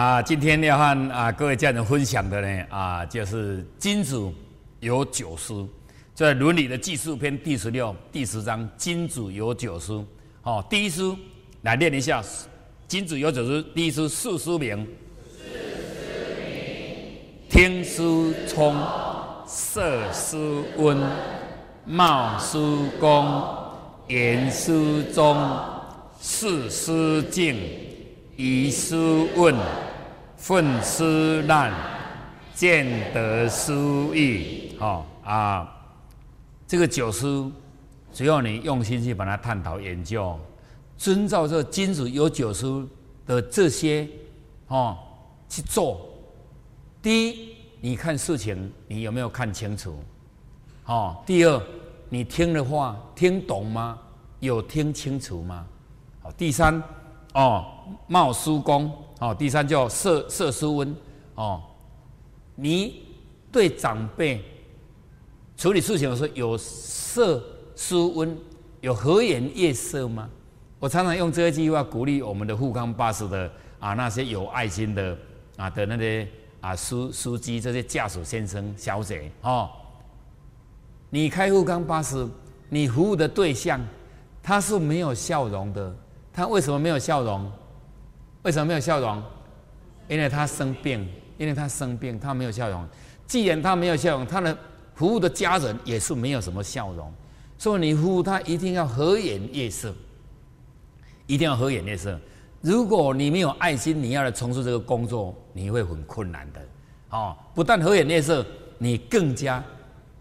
啊，今天要和啊各位家人分享的呢啊，就是君主有九书，在《伦理》的记述篇第十六、第十章，君主有九书。好，第一书来念一下，君主有九书。第一书四书名：听书聪，色书温，貌书公，言书忠，事书敬。以书问，愤思难，见得书意。哦啊，这个九书，只要你用心去把它探讨研究，遵照这金子有九书的这些哦去做。第一，你看事情，你有没有看清楚？哦，第二，你听的话听懂吗？有听清楚吗？好，第三。哦，冒书公哦，第三叫色色书温哦。你对长辈处理事情的时候有色书温，有和颜悦色吗？我常常用这一句话鼓励我们的富康巴士的啊那些有爱心的啊的那些啊书书记这些驾驶先生小姐哦。你开富康巴士，你服务的对象他是没有笑容的。他为什么没有笑容？为什么没有笑容？因为他生病，因为他生病，他没有笑容。既然他没有笑容，他的服务的家人也是没有什么笑容。所以你服务他一定要和颜悦色，一定要和颜悦色。如果你没有爱心，你要来从事这个工作，你会很困难的。哦，不但和颜悦色，你更加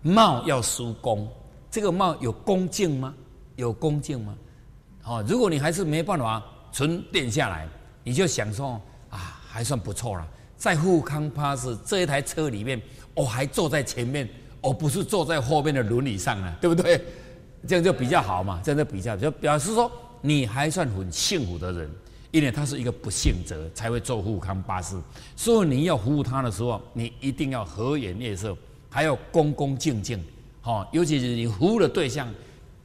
貌要输恭。这个貌有恭敬吗？有恭敬吗？哦，如果你还是没办法沉淀下来，你就想说啊，还算不错了。在富康巴士这一台车里面，我还坐在前面，而不是坐在后面的轮椅上啊，对不对？这样就比较好嘛，这样就比较就表示说你还算很幸福的人，因为他是一个不幸者才会坐富康巴士。所以你要服务他的时候，你一定要和颜悦色，还要恭恭敬敬。哦，尤其是你服务的对象，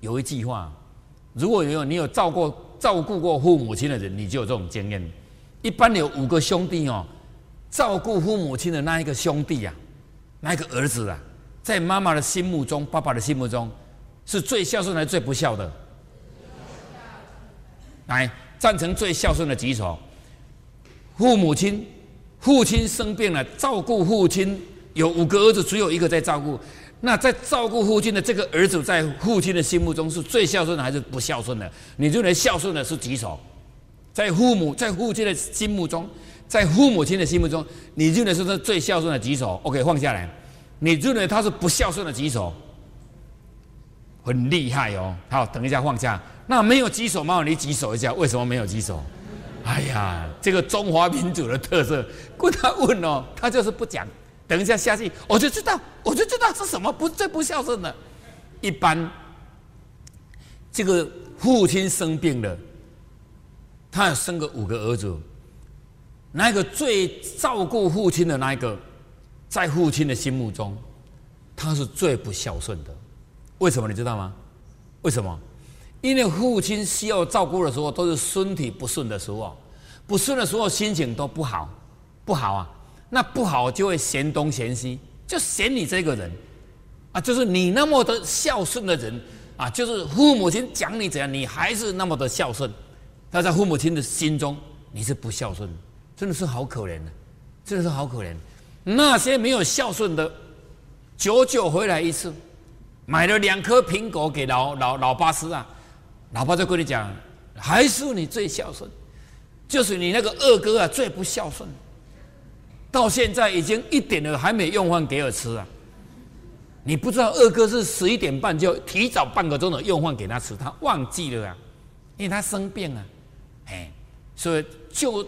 有一句话。如果有你有照顾照顾过父母亲的人，你就有这种经验。一般有五个兄弟哦，照顾父母亲的那一个兄弟啊，那一个儿子啊，在妈妈的心目中、爸爸的心目中，是最孝顺还是最不孝的？来，赞成最孝顺的举手。父母亲，父亲生病了，照顾父亲，有五个儿子，只有一个在照顾。那在照顾父亲的这个儿子，在父亲的心目中是最孝顺的还是不孝顺的？你认为孝顺的是几手？在父母在父亲的心目中，在父母亲的心目中，你认为是他最孝顺的几手？OK，放下来。你认为他是不孝顺的几手？很厉害哦。好，等一下放下。那没有几手吗？你举手一下。为什么没有几手？哎呀，这个中华民族的特色。问他问哦，他就是不讲。等一下下去，我就知道，我就知道是什么不最不孝顺的。一般这个父亲生病了，他生个五个儿子，那个最照顾父亲的那一个，在父亲的心目中，他是最不孝顺的。为什么你知道吗？为什么？因为父亲需要照顾的时候，都是身体不顺的时候，不顺的时候心情都不好，不好啊。那不好就会嫌东嫌西，就嫌你这个人，啊，就是你那么的孝顺的人啊，就是父母亲讲你怎样，你还是那么的孝顺，但在父母亲的心中你是不孝顺，真的是好可怜的，真的是好可怜。那些没有孝顺的，久久回来一次，买了两颗苹果给老老老爸吃啊，老爸就跟你讲，还是你最孝顺，就是你那个二哥啊最不孝顺。到现在已经一点了，还没用饭给我吃啊！你不知道二哥是十一点半就提早半个钟头用饭给他吃，他忘记了啊，因为他生病啊，哎，所以就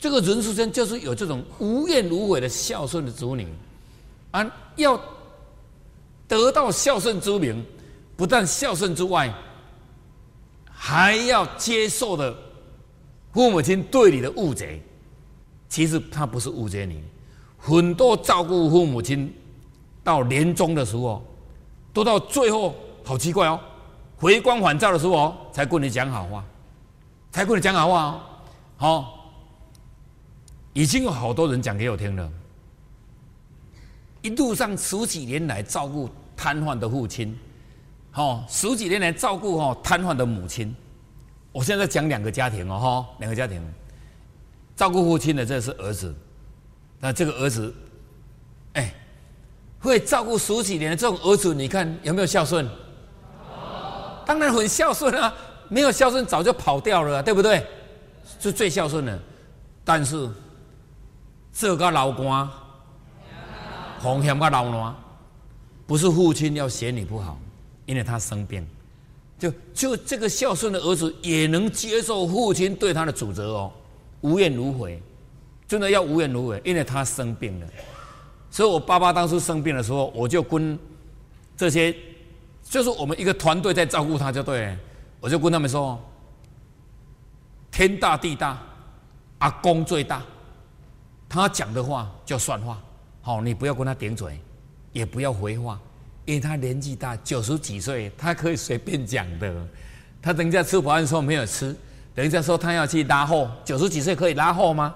这个人世间就是有这种无怨无悔的孝顺的子女啊，要得到孝顺之名，不但孝顺之外，还要接受的父母亲对你的误解。其实他不是误解你，很多照顾父母亲到年终的时候，都到最后好奇怪哦，回光返照的时候哦，才跟你讲好话，才跟你讲好话哦，好，已经有好多人讲给我听了。一路上十几年来照顾瘫痪的父亲，哦，十几年来照顾哦瘫痪的母亲。我现在讲两个家庭哦，哈，两个家庭，照顾父亲的这是儿子，那这个儿子，哎，会照顾十几年的这种儿子，你看有没有孝顺？当然很孝顺啊，没有孝顺早就跑掉了，对不对？是最孝顺的，但是这个老官，红险个老卵，不是父亲要嫌你不好，因为他生病，就就这个孝顺的儿子也能接受父亲对他的指责哦，无怨无悔，真的要无怨无悔，因为他生病了。所以我爸爸当初生病的时候，我就跟这些。就是我们一个团队在照顾他，就对。我就跟他们说：天大地大，阿公最大，他讲的话就算话。好，你不要跟他顶嘴，也不要回话，因为他年纪大，九十几岁，他可以随便讲的。他等一下吃饱饭说没有吃，等一下说他要去拉货，九十几岁可以拉货吗？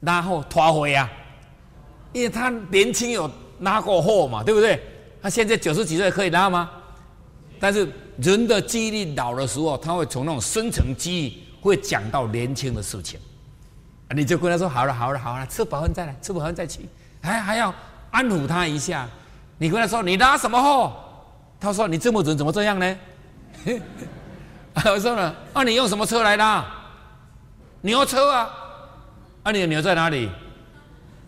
拉货拖回啊，因为他年轻有拉过货嘛，对不对？他现在九十几岁可以拉吗？但是人的记忆力老的时候，他会从那种深层记忆会讲到年轻的事情，你就跟他说好了好了好了，吃饱饭再来，吃饱饭再去，还还要安抚他一下。你跟他说你拉什么货？他说你这么准怎么这样呢？我说了，那你用什么车来拉？牛车啊？啊，你的牛在哪里？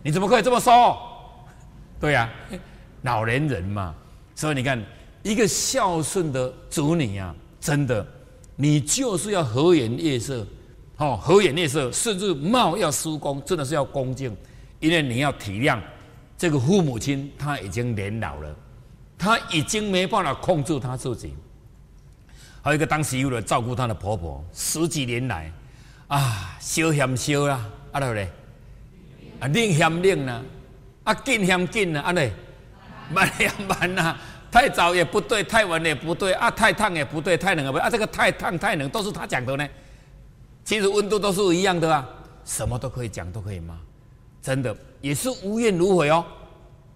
你怎么可以这么说？对呀。老年人嘛，所以你看，一个孝顺的子女啊，真的，你就是要和颜悦色，哦，和颜悦色，甚至貌要施恭，真的是要恭敬，因为你要体谅这个父母亲他已经年老了，他已经没办法控制他自己。还有一个当媳妇的照顾她的婆婆，十几年来，啊，烧嫌烧啦，啊对不对？啊，冷嫌冷啦，啊，紧嫌紧啦，啊对。慢呀慢呐，太早也不对，太晚也不对啊，太烫也不对，太冷也不对啊。这个太烫太冷都是他讲的呢，其实温度都是一样的啊，什么都可以讲，都可以骂，真的也是无怨无悔哦，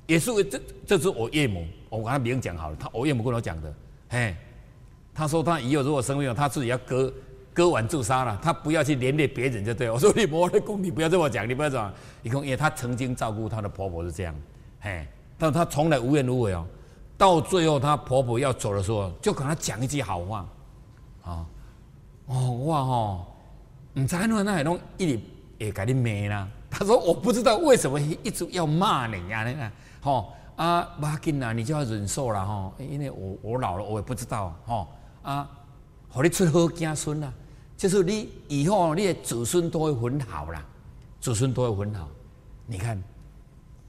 也是这这是我岳母，我跟他明讲好了，他我岳母跟我讲的，嘿，他说他以后如果生病了，他自己要割割腕自杀了，他不要去连累别人就对。我说你莫的公，你不要这么讲，你不要这样，你看，因为他曾经照顾他的婆婆是这样，嘿。但她从来无怨无悔哦，到最后她婆婆要走的时候，就跟她讲一句好话，啊，哦，哇吼，唔知那那还弄一直也给你骂啦。她说我不知道为什么一直要骂你呀，那个，吼啊，马紧啊，你就要忍受了哈，因为我我老了，我也不知道哈啊，和你出好子孙啦，就是你以后你的子孙都会很好啦，子孙都会很好，你看。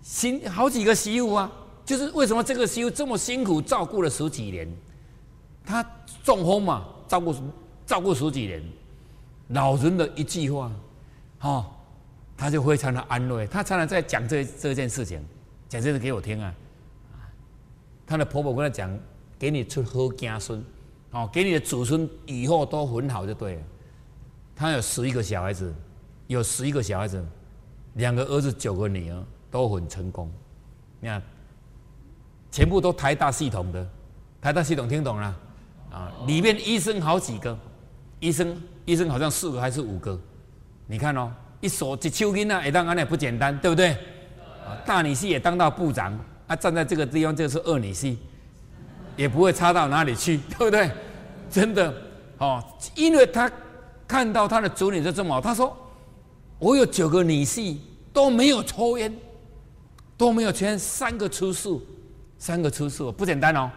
新好几个媳妇啊，就是为什么这个媳妇这么辛苦照顾了十几年，她中风嘛，照顾照顾十几年，老人的一句话，哦，他就非常的安慰，他常常在讲这这件事情，讲这个给我听啊，他的婆婆跟他讲，给你出好子孙，哦，给你的子孙以后都很好就对了，他有十一个小孩子，有十一个小孩子，两个儿子九个女儿。都很成功，你看，全部都台大系统的，台大系统听懂了啊？里面医生好几个，医生医生好像四个还是五个？你看哦，一手一抽筋啊，也当然也不简单，对不对？大女婿也当到部长，啊，站在这个地方就是二女婿，也不会差到哪里去，对不对？真的哦，因为他看到他的子女就这么好，他说我有九个女婿都没有抽烟。都没有签三个出事，三个出事不简单哦，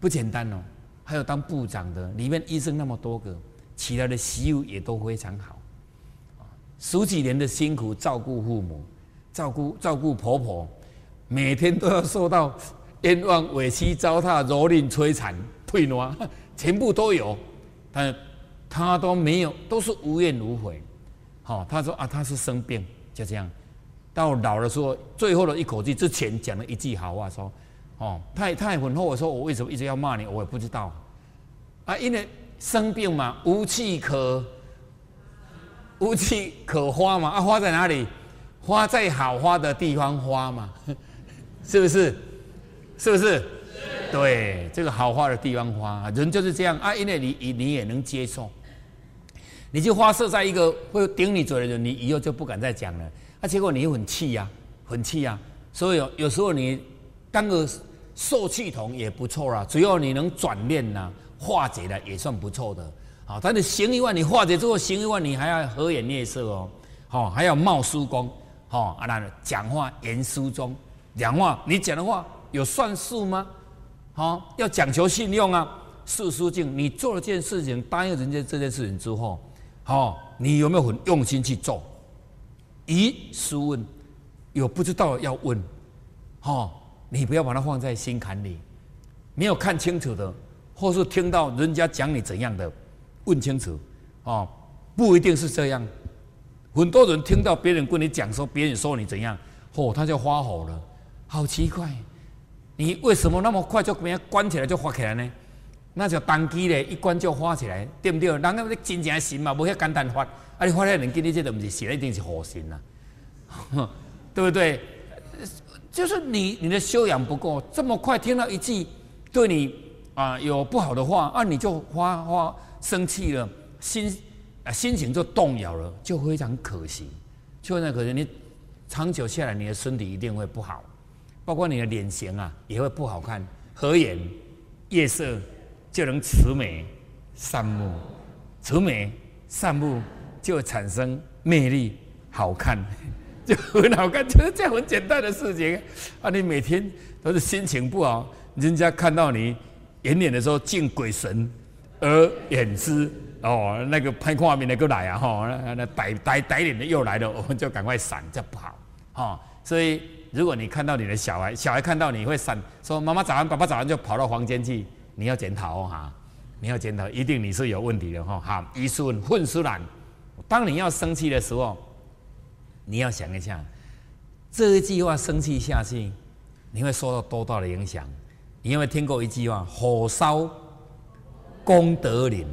不简单哦。还有当部长的，里面医生那么多个，其他的媳妇也都非常好。十几年的辛苦照顾父母，照顾照顾婆婆，每天都要受到冤枉、委屈、糟蹋、蹂躏、摧残、退挪，全部都有。但他都没有，都是无怨无悔。好，他说啊，他是生病，就这样。到老的时候，最后的一口气之前讲了一句好话，说：“哦，他他也很后悔，说我为什么一直要骂你，我也不知道。啊，因为生病嘛，无气可无气可花嘛，啊，花在哪里？花在好花的地方花嘛，是不是？是不是？对，这个好花的地方花，人就是这样啊，因为你你你也能接受，你就花射在一个会顶你嘴的人，你以后就不敢再讲了。啊，结果你又很气呀，很气呀，所以有有时候你当个受气筒也不错啦，只要你能转念呐，化解了也算不错的。好，但是行一万，你化解之后行一万，你还要和颜悦色哦，好，还要冒书公，好啊，那讲话言书中，讲话你讲的话有算数吗？好，要讲求信用啊，四书经，你做了件事情，答应人家这件事情之后，好，你有没有很用心去做？疑书问，有不知道要问，好，你不要把它放在心坎里，没有看清楚的，或是听到人家讲你怎样的，问清楚，哦，不一定是这样，很多人听到别人跟你讲说别人说你怎样，哦，他就发火了，好奇怪。你为什么那么快就给人关起来就发起来呢？那就当机咧，一关就发起来，对不对？人家你真正神嘛，无遐简单发，啊！你发了人给你这都不是神，一定是火神呐，对不对？就是你你的修养不够，这么快听到一句对你啊有不好的话，啊你就发发生气了，心啊心情就动摇了，就非常可惜，就那可惜，你长久下来，你的身体一定会不好。包括你的脸型啊，也会不好看。合眼、夜色就能慈眉善目，慈眉善目就产生魅力，好看 就很好看，就是这样很简单的事情啊！你每天都是心情不好，人家看到你演脸的时候敬鬼神而远之哦，那个拍画面的又来啊哈，那那歹歹歹脸的又来了，我们就赶快闪，这不好哈，所以。如果你看到你的小孩，小孩看到你会闪，说妈妈早安，爸爸早安，就跑到房间去，你要检讨哦哈，你要检讨，一定你是有问题的哈。好，一顺混输懒，当你要生气的时候，你要想一下，这一句话生气下去，你会受到多大的影响？你有没有听过一句话？火烧功德林，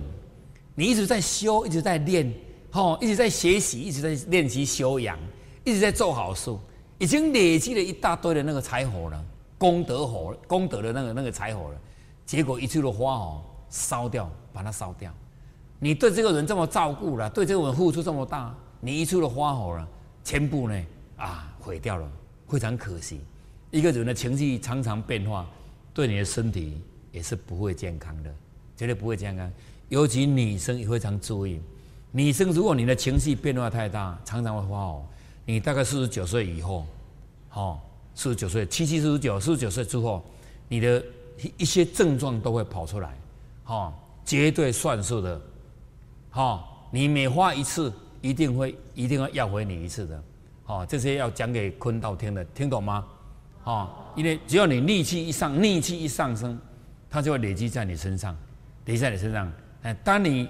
你一直在修，一直在练，吼，一直在学习，一直在练习修养，一直在做好事。已经累积了一大堆的那个柴火了，功德火，功德的那个那个柴火了，结果一处的花哦烧掉，把它烧掉。你对这个人这么照顾了，对这个人付出这么大，你一处的花火了，全部呢啊毁掉了，非常可惜。一个人的情绪常常变化，对你的身体也是不会健康的，绝对不会健康。尤其女生也非常注意，女生如果你的情绪变化太大，常常会发火。你大概四十九岁以后，哦，四十九岁，七七四十九，四十九岁之后，你的一些症状都会跑出来，哦，绝对算数的，哦，你每花一次，一定会一定要要回你一次的，哦，这些要讲给坤道听的，听懂吗？哦，因为只要你逆气一上，逆气一上升，它就会累积在你身上，累积在你身上。哎，当你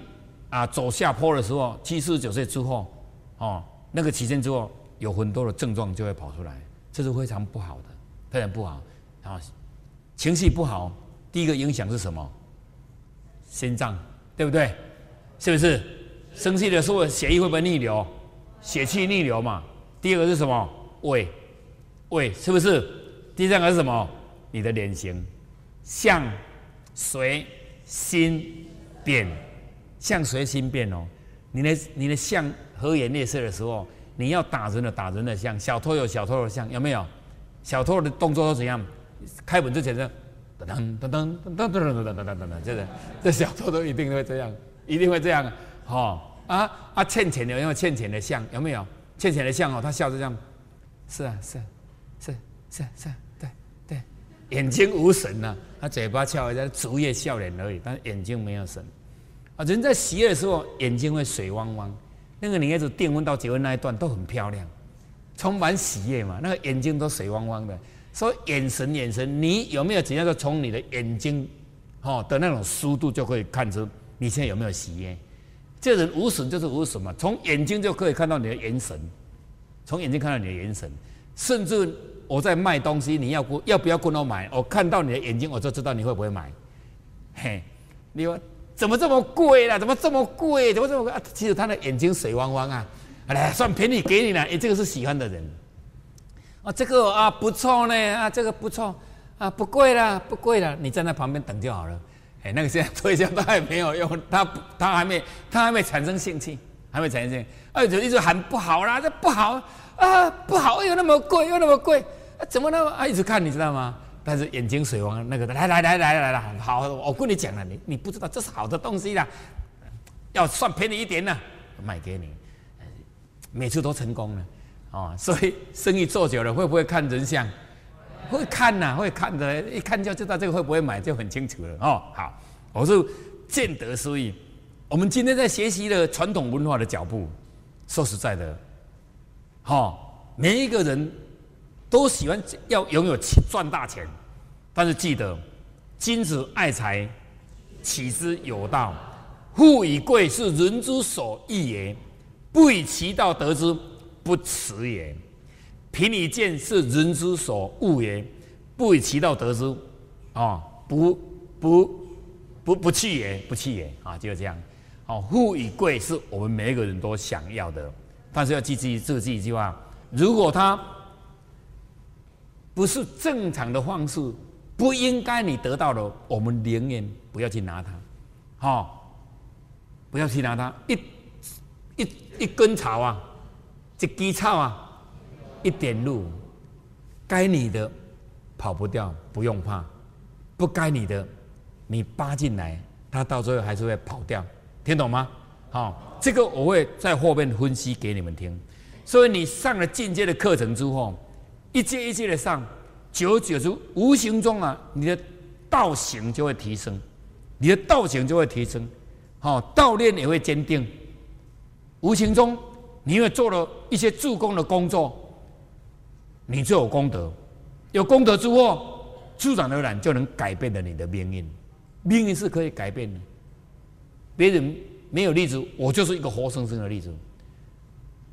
啊走下坡的时候，七四十九岁之后，哦，那个期间之后。有很多的症状就会跑出来，这是非常不好的，非常不好。啊，情绪不好，第一个影响是什么？心脏，对不对？是不是？生气的时候血液会不会逆流？血气逆流嘛。第二个是什么？胃，胃是不是？第三个是什么？你的脸型，相随心变，相随心变哦。你的你的相和颜悦色的时候。你要打人的打人的像，小偷有小偷的像，有没有？小偷的动作都怎样？开门之前是噔噔噔噔噔噔噔噔噔噔噔噔，这个这小偷都一定会这样，一定会这样。哈啊啊！欠钱的有没有欠钱的像？有没有欠钱的像？哦，他笑着这样，是啊是啊是是是，对对，眼睛无神呐，他嘴巴翘一下，竹叶笑脸而已，但是眼睛没有神。啊，人在喜悦的时候，眼睛会水汪汪。那个女孩子订婚到结婚那一段都很漂亮，充满喜悦嘛，那个眼睛都水汪汪的，所以眼神眼神，你有没有怎样？就从你的眼睛，哦的那种速度就可以看出你现在有没有喜悦。这人无神就是无神嘛，从眼睛就可以看到你的眼神，从眼睛看到你的眼神，甚至我在卖东西，你要不要不要跟我买？我看到你的眼睛，我就知道你会不会买。嘿，你说怎么这么贵啦？怎么这么贵？怎么这么贵？啊，其实他的眼睛水汪汪啊！哎，算便宜给你了。哎，这个是喜欢的人。啊，这个啊不错呢，啊这个不错，啊不贵了，不贵了，你站在旁边等就好了。哎，那个现在推销他也没有用，他他还没他还没产生兴趣，还没产生兴趣，啊就一直喊不好啦，这不好啊不好，又那么贵又那么贵，啊怎么那么啊一直看你知道吗？但是眼睛水汪那个来来来来来来，好，我跟你讲了，你你不知道这是好的东西啦，要算便宜一点呢，卖给你，每次都成功了。哦，所以生意做久了，会不会看人相？会看呐，会看的，一看就知道这个会不会买，就很清楚了。哦，好，我是见得所以，我们今天在学习的传统文化的脚步，说实在的，哈，每一个人都喜欢要拥有赚大钱，但是记得，君子爱财，取之有道，富与贵是人之所欲也，不以其道得之。不辞也，贫以贱是人之所恶也，不以其道得之，啊，不不不不去也，不去也，啊，就是这样。哦，富与贵是我们每一个人都想要的，但是要记记这记一句话：如果他不是正常的方式，不应该你得到的，我们宁愿不要去拿它，好，不要去拿它，一一一根草啊。这鸡草啊，一点路，该你的跑不掉，不用怕；不该你的，你扒进来，它到最后还是会跑掉。听懂吗？好，这个我会在后面分析给你们听。所以你上了进阶的课程之后，一阶一阶的上，久而久之，无形中啊，你的道行就会提升，你的道行就会提升，好，道念也会坚定，无形中。你因为做了一些助攻的工作，你就有功德，有功德之后，自然而然就能改变了你的命运。命运是可以改变的，别人没有例子，我就是一个活生生的例子。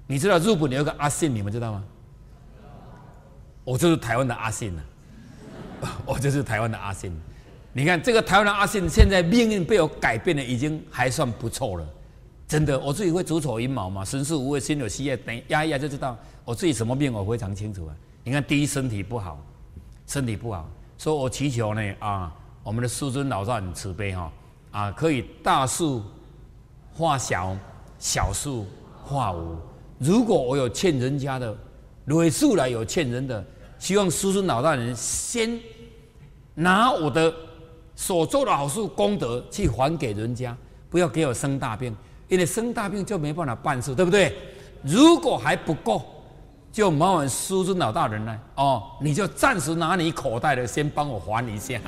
你知道日本有个阿信，你们知道吗？我就是台湾的阿信呐，我就是台湾的阿信。你看这个台湾的阿信，现在命运被我改变的已经还算不错了。真的，我自己会足丑寅卯嘛，身世无畏，心有希业，等压一压就知道我自己什么病，我非常清楚啊。你看，第一身体不好，身体不好，所以我祈求呢啊，我们的师尊老大很慈悲哈啊，可以大树化小，小树化无。如果我有欠人家的，累数来有欠人的，希望师尊老大人先拿我的所做的好事功德去还给人家，不要给我生大病。因为生大病就没办法办事，对不对？如果还不够，就麻烦师尊老大人呢。哦，你就暂时拿你口袋的先帮我还一下，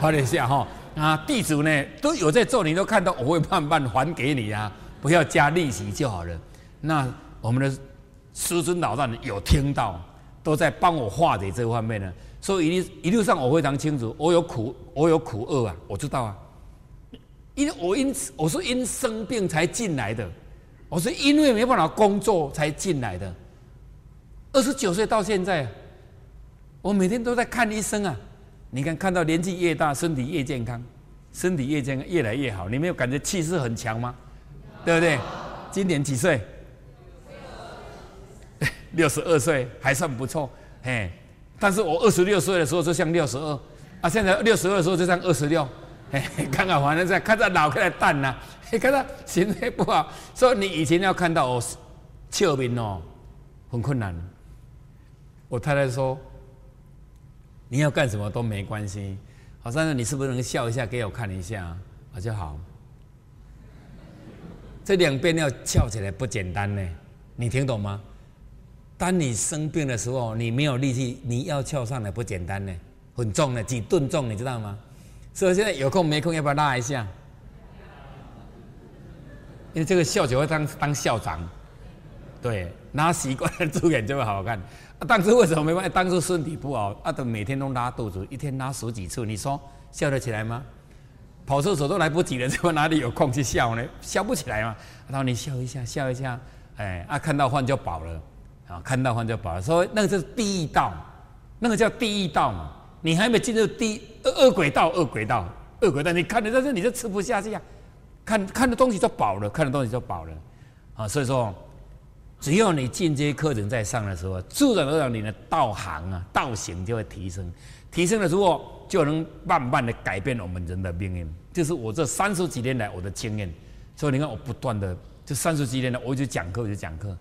还一下哈。啊，地主呢都有在做，你都看到，我会慢慢还给你啊，不要加利息就好了。那我们的师尊老大人有听到，都在帮我化解这方面呢。所以一一路上我非常清楚，我有苦，我有苦厄啊，我知道啊。因为我因我是因生病才进来的，我是因为没办法工作才进来的。二十九岁到现在，我每天都在看医生啊。你看，看到年纪越大，身体越健康，身体越健，越来越好。你没有感觉气势很强吗？对不对？今年几岁？六十二岁，还算不错。嘿，但是我二十六岁的时候就像六十二，啊，现在六十二的时候就像二十六。看看反正在看到老开的蛋呐，看到心态不好，所以你以前要看到我笑面哦，很困难。我太太说，你要干什么都没关系，好，但是你是不是能笑一下给我看一下，我就好。这两边要翘起来不简单呢，你听懂吗？当你生病的时候，你没有力气，你要翘上来不简单呢，很重的，几吨重，你知道吗？所以现在有空没空要不要拉一下？因为这个校长会当当校长，对，拉习惯了猪眼就会好看。啊，当初为什么没关系？当初身体不好，啊，都每天都拉肚子，一天拉十几次，你说笑得起来吗？跑厕所都来不及了，怎么哪里有空去笑呢？笑不起来嘛。然后你笑一下，笑一下，哎，啊，看到饭就饱了，啊，看到饭就饱了。所以那个就是第一道，那个叫第一道嘛。你还没进入第二二轨道，二轨道，二轨道，你看你在这，你就吃不下去啊！看看的东西就饱了，看的东西就饱了啊。所以说，只要你进阶课程在上的时候，自然而然你的道行啊、道行就会提升，提升的时候就能慢慢的改变我们人的命运。就是我这三十几年来我的经验，所以你看我不断的这三十几年来，我就讲课，我就讲课，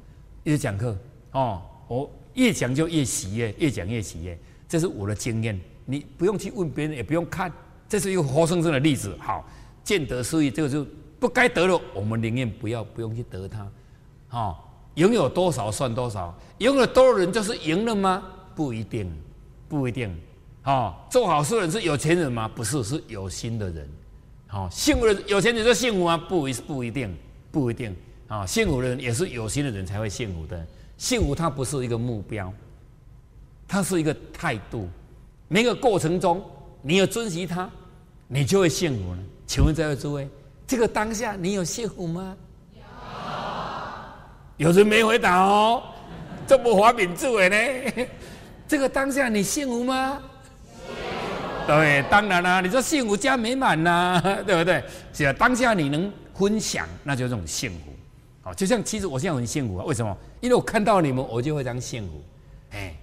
一直讲课哦，我越讲就越喜悦，越讲越喜悦，这是我的经验。你不用去问别人，也不用看，这是一个活生生的例子。好，见得失意，这个就不该得了，我们宁愿不要，不用去得它。好，拥有多少算多少，拥有多少人就是赢了吗？不一定，不一定。好，做好事的人是有钱人吗？不是，是有心的人。好，幸福的有钱人就幸福吗？不一不一定，不一定。啊，幸福的人也是有心的人才会幸福的。幸福它不是一个目标，它是一个态度。每个过程中，你要珍惜它，你就会幸福了。请问在座诸位，这个当下你有幸福吗？有。有人没回答哦，这不华敏智慧呢？这个当下你幸福吗？对，当然啦，你说幸福加美满呐，对不对？只要当下你能分享，那就这种幸福。好，就像其实我现在很幸福啊，为什么？因为我看到你们，我就会这样幸福。哎。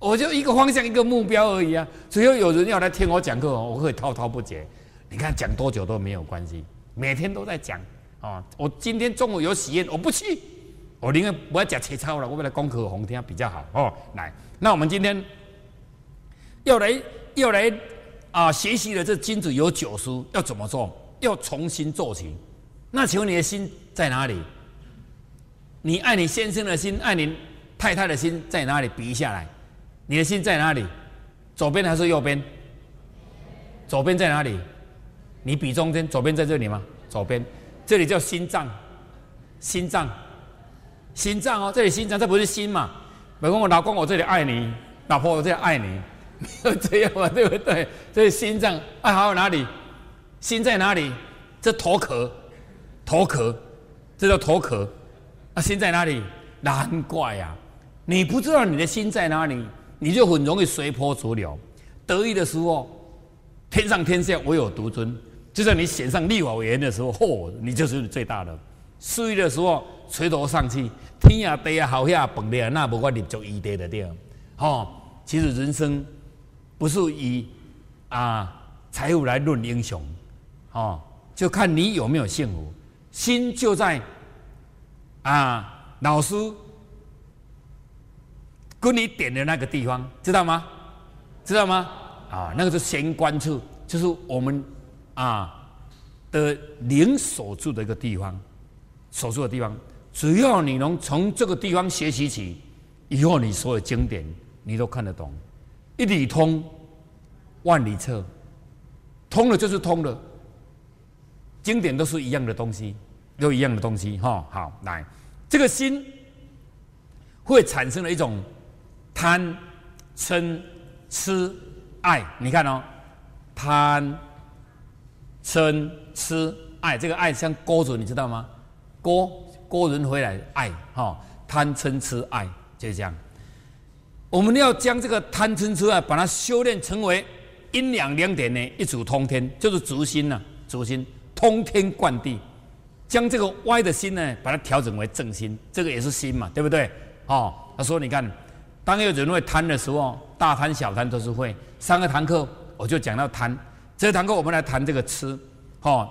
我就一个方向一个目标而已啊！只要有人要来听我讲课，我会滔滔不绝。你看讲多久都没有关系，每天都在讲啊！我今天中午有喜宴，我不去，我宁愿不要讲切操了，我为了功课红天比较好哦。来，那我们今天要来要来啊学习的这金子有九书，要怎么做？要重新做起。那请问你的心在哪里？你爱你先生的心，爱你太太的心在哪里？比下来。你的心在哪里？左边还是右边？左边在哪里？你比中间，左边在这里吗？左边，这里叫心脏，心脏，心脏哦，这里心脏，这不是心嘛？老公，我老公，我这里爱你，老婆，我这里爱你，没有这样嘛？对不对？这是心脏，爱好哪里？心在哪里？这头壳，头壳，这叫头壳。啊，心在哪里？难怪呀，你不知道你的心在哪里。你就很容易随波逐流，得意的时候，天上天下唯有独尊；就在你选上立法委员的时候，嚯，你就是最大的；失意的时候，垂头丧气，天啊地啊好下崩裂，那不管立足一地的地哦，其实人生不是以啊财富来论英雄，哦，就看你有没有幸福。心就在啊，老师。跟你点的那个地方，知道吗？知道吗？啊，那个是玄关处，就是我们啊的灵所住的一个地方，所住的地方。只要你能从这个地方学习起，以后你所有经典你都看得懂，一理通，万里彻，通了就是通了。经典都是一样的东西，都一样的东西哈。好，来，这个心会产生了一种。贪、嗔、痴、爱，你看哦，贪、嗔、痴、爱，这个爱像钩子，你知道吗？钩钩人回来，爱哈，贪、嗔、痴、爱就是这样。我们要将这个贪、嗔、痴、爱，把它修炼成为阴阳两点呢，一组通天，就是足心呐，足心通天贯地，将这个歪的心呢，把它调整为正心，这个也是心嘛，对不对？哦，他说，你看。当有人会贪的时候，大贪小贪都是会。上个堂课我就讲到贪，这堂课我们来谈这个吃，哈，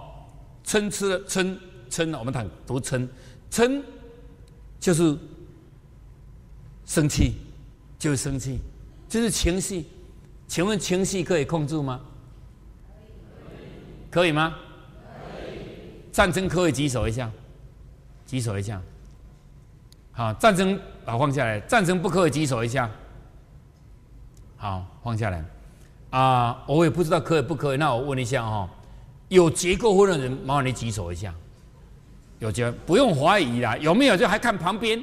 嗔吃嗔嗔，我们谈读嗔，嗔就是生气，就是生气，就是情绪。请问情绪可以控制吗？可以吗？战争可以举手一下，举手一下。好，战争。好，放下来。战争不可以举手一下。好，放下来。啊，我也不知道可以不可以。那我问一下哈，有结过婚的人，麻烦你举手一下。有结，不用怀疑啦。有没有就还看旁边？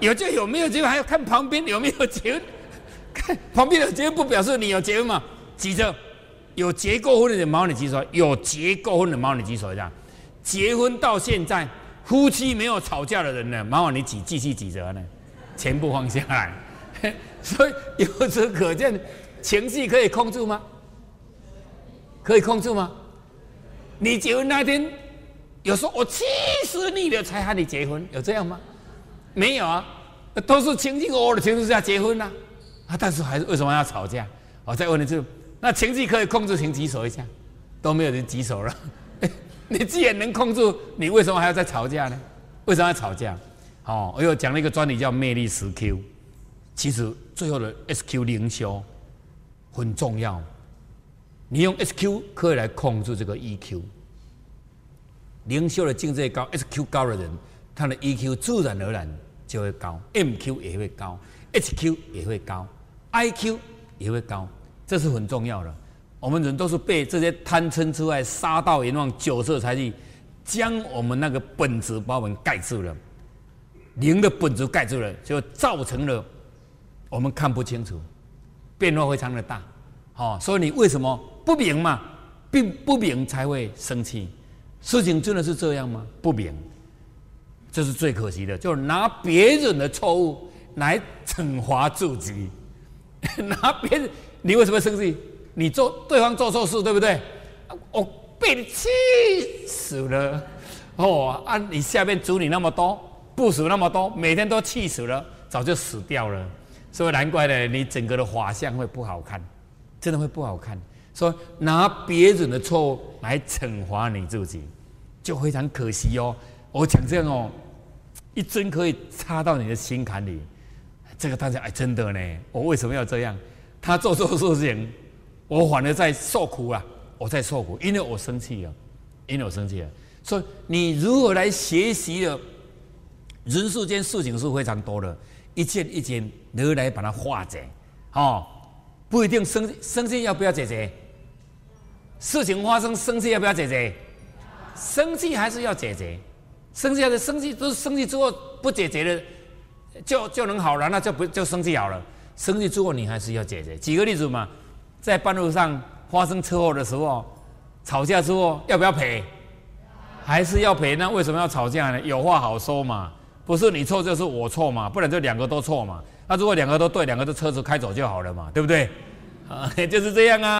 有就有没有就还要看旁边有没有结？看旁边有结不表示你有结婚嘛？举着。有结过婚的人，麻烦你举手。有结过婚的，麻烦你举手一下。结婚到现在。夫妻没有吵架的人呢，麻烦你挤继续挤着呢，全部放下来。所以由此可见，情绪可以控制吗？可以控制吗？你结婚那天有说我气死你了才和你结婚，有这样吗？没有啊，都是情绪恶的情绪下结婚呐。啊，但是还是为什么要吵架？我再问你，就那情绪可以控制，请举手一下，都没有人举手了。你既然能控制，你为什么还要再吵架呢？为什么要吵架？哦，我又讲了一个专题叫魅力十 Q，其实最后的 SQ 灵修很重要。你用 SQ 可以来控制这个 EQ。灵修的境界高，SQ 高的人，他的 EQ 自然而然就会高，MQ 也会高，HQ 也会高，IQ 也会高，这是很重要的。我们人都是被这些贪嗔痴爱、杀盗淫妄、酒色财气，将我们那个本质把我们盖住了，灵的本质盖住了，就造成了我们看不清楚，变化非常的大。好，所以你为什么不明嘛？并不明才会生气。事情真的是这样吗？不明，这是最可惜的，就是拿别人的错误来惩罚自己，拿别人，你为什么生气？你做对方做错事，对不对？我被你气死了，哦啊！你下面主你那么多，部署那么多，每天都气死了，早就死掉了，所以难怪呢，你整个的画像会不好看，真的会不好看。说拿别人的错误来惩罚你自己，就非常可惜哦。我讲这样哦，一针可以插到你的心坎里。这个大家哎，真的呢，我为什么要这样？他做错事情，我反而在受苦啊！我在受苦，因为我生气了，因为我生气了。所以你如何来学习的？人世间事情是非常多的，一件一件如何来把它化解？哦，不一定生生气要不要解决？事情发生，生气要不要解决？生气还是要解决。生气还是生气都是生气之后不解决的，就就能好了，那就不就生气好了。生气之后你还是要解决。举个例子嘛，在半路上发生车祸的时候，吵架之后要不要赔？还是要赔？那为什么要吵架呢？有话好说嘛，不是你错就是我错嘛，不然就两个都错嘛。那如果两个都对，两个的车子开走就好了嘛，对不对？啊，就是这样啊。